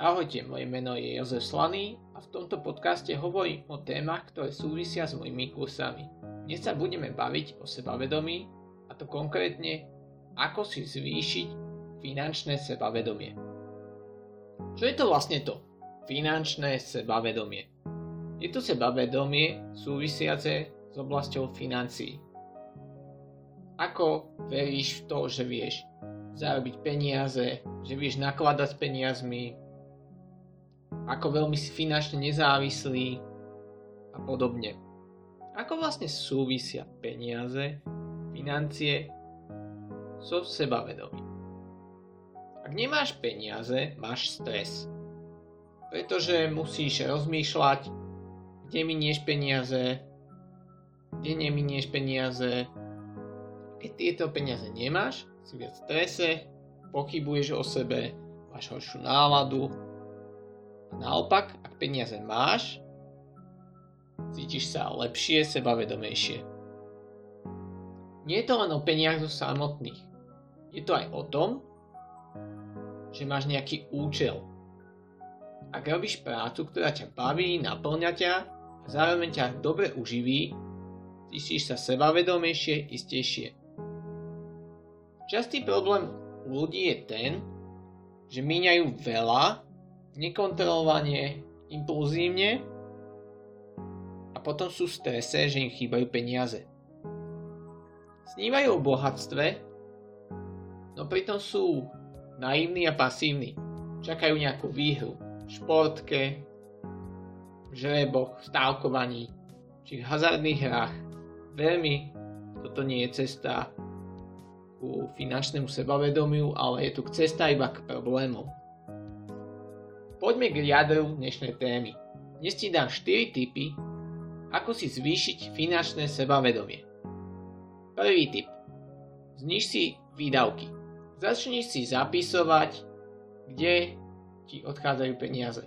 Ahojte, moje meno je Jozef Slaný a v tomto podcaste hovorím o témach, ktoré súvisia s mojimi kursami. Dnes sa budeme baviť o sebavedomí a to konkrétne ako si zvýšiť finančné sebavedomie. Čo je to vlastne to? Finančné sebavedomie. Je to sebavedomie súvisiace s oblasťou financií. Ako veríš v to, že vieš zarobiť peniaze, že vieš nakladať s peniazmi, ako veľmi si finančne nezávislý a podobne. Ako vlastne súvisia peniaze, financie so sebavedomím. Ak nemáš peniaze, máš stres. Pretože musíš rozmýšľať, kde minieš peniaze, kde neminieš peniaze. Keď tieto peniaze nemáš, si viac v strese, pochybuješ o sebe, máš horšiu náladu. A naopak, ak peniaze máš, cítiš sa lepšie, sebavedomejšie. Nie je to len o peniazoch samotných. Je to aj o tom, že máš nejaký účel. Ak robíš prácu, ktorá ťa baví, naplňa ťa a zároveň ťa dobre uživí, cítiš sa sebavedomejšie, istejšie. Častý problém ľudí je ten, že míňajú veľa, nekontrolovane, impulzívne a potom sú v strese, že im chýbajú peniaze. Snívajú o bohatstve, no pritom sú naivní a pasívni. Čakajú nejakú výhru v športke, v žreboch, v stávkovaní či v hazardných hrách. Veľmi toto nie je cesta ku finančnému sebavedomiu, ale je tu cesta iba k problémom. Poďme k jadru dnešnej témy. Dnes ti dám 4 tipy, ako si zvýšiť finančné sebavedomie. Prvý tip. Zniž si výdavky. Začni si zapisovať, kde ti odchádzajú peniaze.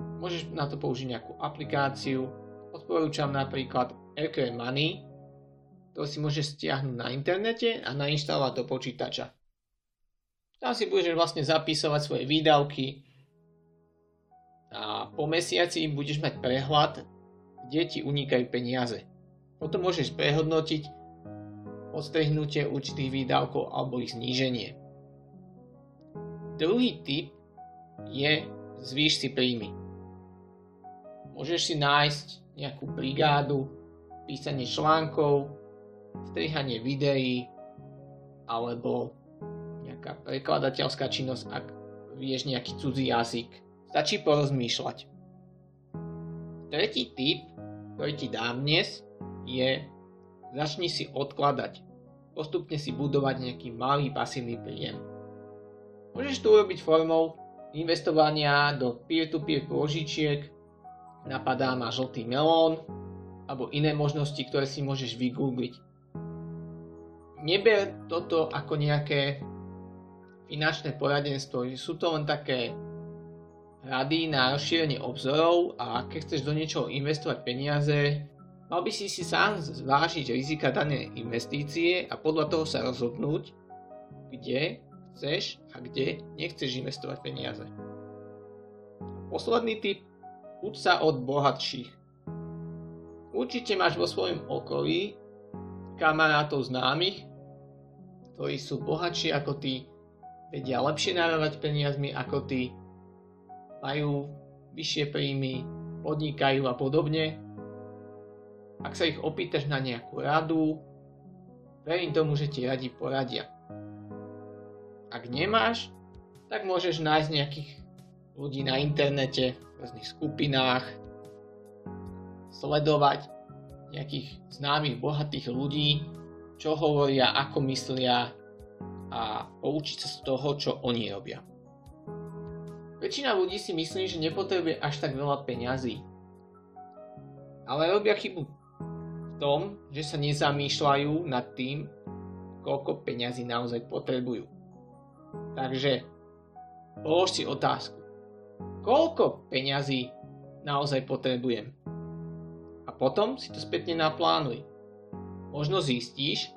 Môžeš na to použiť nejakú aplikáciu. Odporúčam napríklad Aircare Money, to si môžeš stiahnuť na internete a nainštalovať do počítača. Tam si budeš vlastne zapisovať svoje výdavky a po mesiaci budeš mať prehľad, kde ti unikajú peniaze. Potom môžeš prehodnotiť odstrihnutie určitých výdavkov alebo ich zníženie. Druhý tip je zvýš si príjmy. Môžeš si nájsť nejakú brigádu, písanie článkov, strihanie videí alebo nejaká prekladateľská činnosť, ak vieš nejaký cudzí jazyk. Stačí porozmýšľať. Tretí tip, ktorý ti dám dnes, je začni si odkladať. Postupne si budovať nejaký malý pasívny príjem. Môžeš to urobiť formou investovania do peer-to-peer pôžičiek, napadá ma žltý melón, alebo iné možnosti, ktoré si môžeš vygoogliť neber toto ako nejaké finančné poradenstvo, sú to len také rady na rozšírenie obzorov a keď chceš do niečoho investovať peniaze, mal by si si sám zvážiť rizika danej investície a podľa toho sa rozhodnúť, kde chceš a kde nechceš investovať peniaze. Posledný tip, uč sa od bohatších. Určite máš vo svojom okolí kamarátov známych, ktorí sú bohatší ako ty, vedia lepšie narábať peniazmi ako ty, majú vyššie príjmy, podnikajú a podobne. Ak sa ich opýtaš na nejakú radu, verím tomu, že ti radi poradia. Ak nemáš, tak môžeš nájsť nejakých ľudí na internete, v rôznych skupinách, sledovať nejakých známych, bohatých ľudí, čo hovoria, ako myslia a poučiť sa z toho, čo oni robia. Väčšina ľudí si myslí, že nepotrebuje až tak veľa peňazí. Ale robia chybu v tom, že sa nezamýšľajú nad tým, koľko peňazí naozaj potrebujú. Takže polož si otázku. Koľko peňazí naozaj potrebujem? A potom si to spätne naplánuj možno zistíš,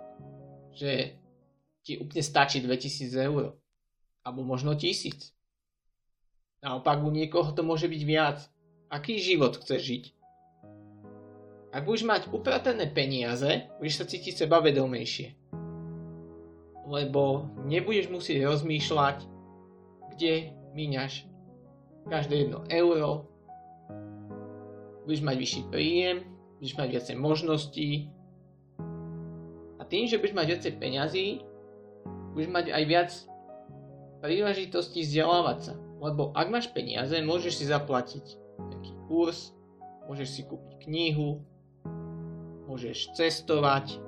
že ti úplne stačí 2000 eur. Alebo možno 1000. Naopak u niekoho to môže byť viac. Aký život chceš žiť? Ak budeš mať upratené peniaze, budeš sa cítiť sebavedomejšie. Lebo nebudeš musieť rozmýšľať, kde míňaš každé jedno euro. Budeš mať vyšší príjem, budeš mať viacej možností. A tým, že budeš mať viacej peňazí, budeš mať aj viac príležitostí vzdelávať sa. Lebo ak máš peniaze, môžeš si zaplatiť nejaký kurz, môžeš si kúpiť knihu, môžeš cestovať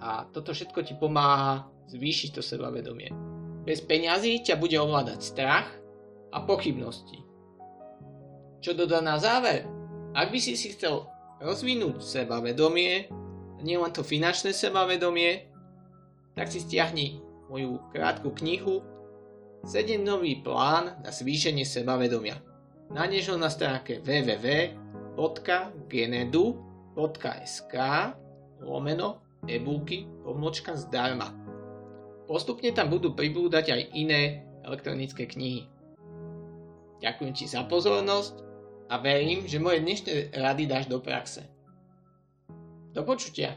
a toto všetko ti pomáha zvýšiť to sebavedomie. Bez peňazí ťa bude ovládať strach a pochybnosti. Čo dodá na záver? Ak by si si chcel rozvinúť sebavedomie, nielen to finančné sebavedomie, tak si stiahni moju krátku knihu 7 nový plán na zvýšenie sebavedomia. Nájdeš ho na stránke www.genedu.sk lomeno e-booky pomločka zdarma. Postupne tam budú pribúdať aj iné elektronické knihy. Ďakujem ti za pozornosť a verím, že moje dnešné rady dáš do praxe. Do počutia.